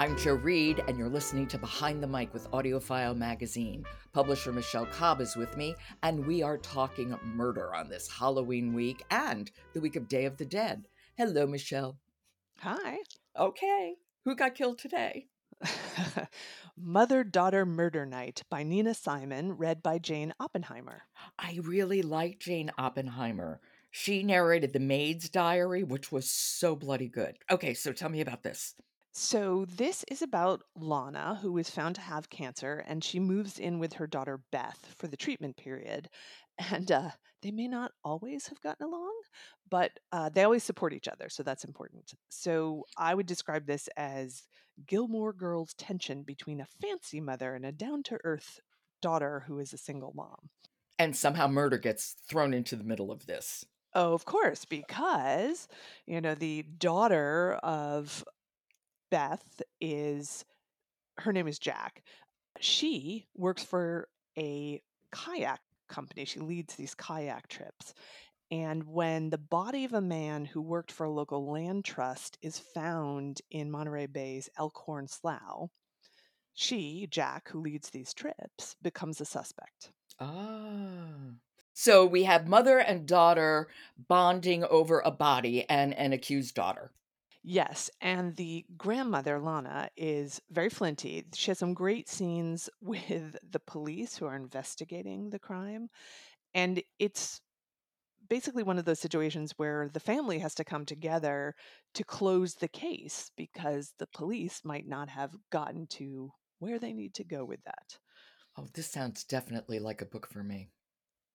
I'm Jo Reed, and you're listening to Behind the Mic with AudioFile Magazine. Publisher Michele Cobb is with me, and we are talking murder on this Halloween week and the week of Day of the Dead. Hello, Michele. Hi. Okay. Who got killed today? Mother Daughter Murder Night by Nina Simon, read by Jane Oppenheimer. I really like Jane Oppenheimer. She narrated The Maid's Diary, which was so bloody good. Okay, so tell me about this. So, this is about Lana, who is found to have cancer, and she moves in with her daughter Beth for the treatment period. And uh, they may not always have gotten along, but uh, they always support each other. So, that's important. So, I would describe this as Gilmore Girls tension between a fancy mother and a down to earth daughter who is a single mom. And somehow murder gets thrown into the middle of this. Oh, of course, because, you know, the daughter of Beth is her name is Jack. She works for a kayak company. She leads these kayak trips. And when the body of a man who worked for a local land trust is found in Monterey Bay's Elkhorn Slough, she, Jack, who leads these trips, becomes a suspect. Ah. So we have mother and daughter bonding over a body and an accused daughter. Yes, and the grandmother, Lana, is very flinty. She has some great scenes with the police who are investigating the crime. And it's basically one of those situations where the family has to come together to close the case because the police might not have gotten to where they need to go with that. Oh, this sounds definitely like a book for me.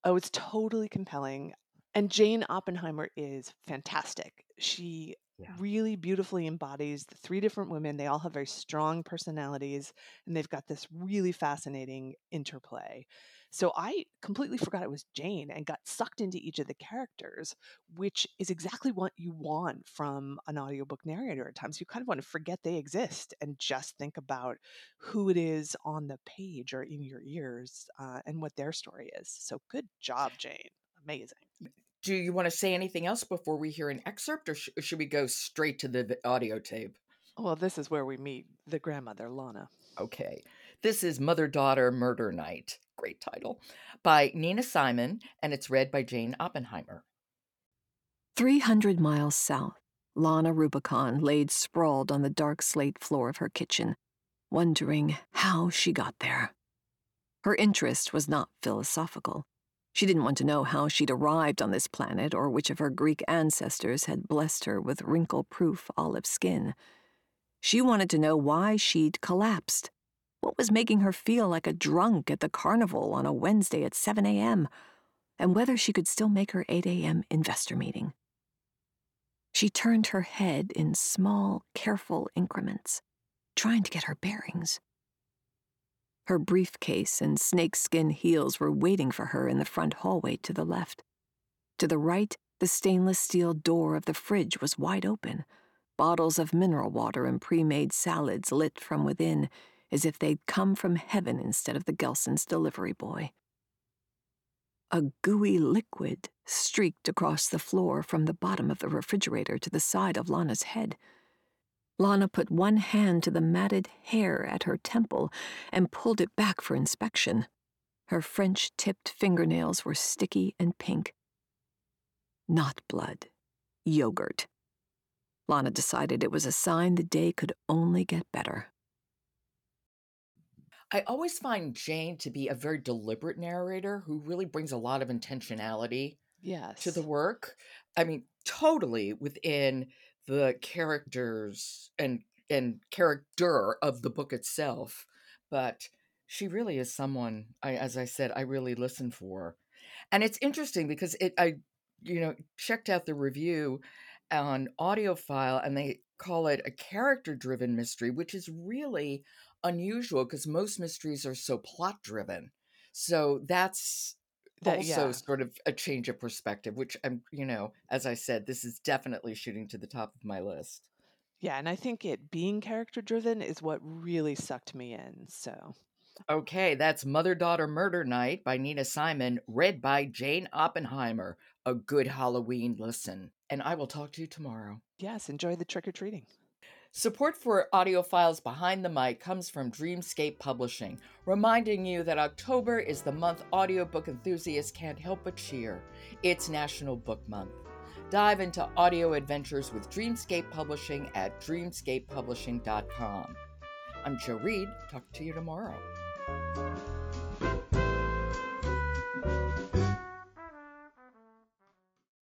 Oh, it's totally compelling. And Jane Oppenheimer is fantastic. She Yeah. really beautifully embodies the three different women. They all have very strong personalities and they've got this really fascinating interplay. So I completely forgot it was Jane and got sucked into each of the characters, which is exactly what you want from an audiobook narrator at times. You kind of want to forget they exist and just think about who it is on the page or in your ears uh, and what their story is. So good job, Jane. Amazing. Do you want to say anything else before we hear an excerpt, or sh- should we go straight to the audio tape? Well, this is where we meet the grandmother, Lana. Okay. This is Mother Daughter Murder Night. Great title. By Nina Simon, and it's read by Jane Oppenheimer. 300 miles south, Lana Rubicon laid sprawled on the dark slate floor of her kitchen, wondering how she got there. Her interest was not philosophical. She didn't want to know how she'd arrived on this planet or which of her Greek ancestors had blessed her with wrinkle proof olive skin. She wanted to know why she'd collapsed. What was making her feel like a drunk at the carnival on a Wednesday at 7 a.m., and whether she could still make her 8 a.m. investor meeting. She turned her head in small, careful increments, trying to get her bearings. Her briefcase and snakeskin heels were waiting for her in the front hallway to the left. To the right, the stainless steel door of the fridge was wide open, bottles of mineral water and pre made salads lit from within, as if they'd come from heaven instead of the Gelson's delivery boy. A gooey liquid streaked across the floor from the bottom of the refrigerator to the side of Lana's head. Lana put one hand to the matted hair at her temple and pulled it back for inspection. Her French tipped fingernails were sticky and pink. Not blood, yogurt. Lana decided it was a sign the day could only get better. I always find Jane to be a very deliberate narrator who really brings a lot of intentionality Yes. to the work. I mean, totally within the characters and and character of the book itself, but she really is someone I as I said I really listen for. And it's interesting because it I you know checked out the review on AudioFile and they call it a character driven mystery, which is really unusual because most mysteries are so plot driven. So that's That- also yeah. sort of a change of perspective, which I'm, you know, as I said, this is definitely shooting to the top of my list. Yeah, and I think it being character driven is what really sucked me in. So, Okay, that's Mother Daughter Murder Night by Nina Simon, read by Jane Oppenheimer. A good Halloween listen. And I will talk to you tomorrow. yes, enjoy the trick or treating. Support for AudioFile's Behind the Mic comes from Dreamscape Publishing, reminding you that October is the month audiobook enthusiasts can't help but cheer. It's National Book Month. Dive into audio adventures with Dreamscape Publishing at dreamscapepublishing.com. I'm Jo Reed. Talk to you tomorrow.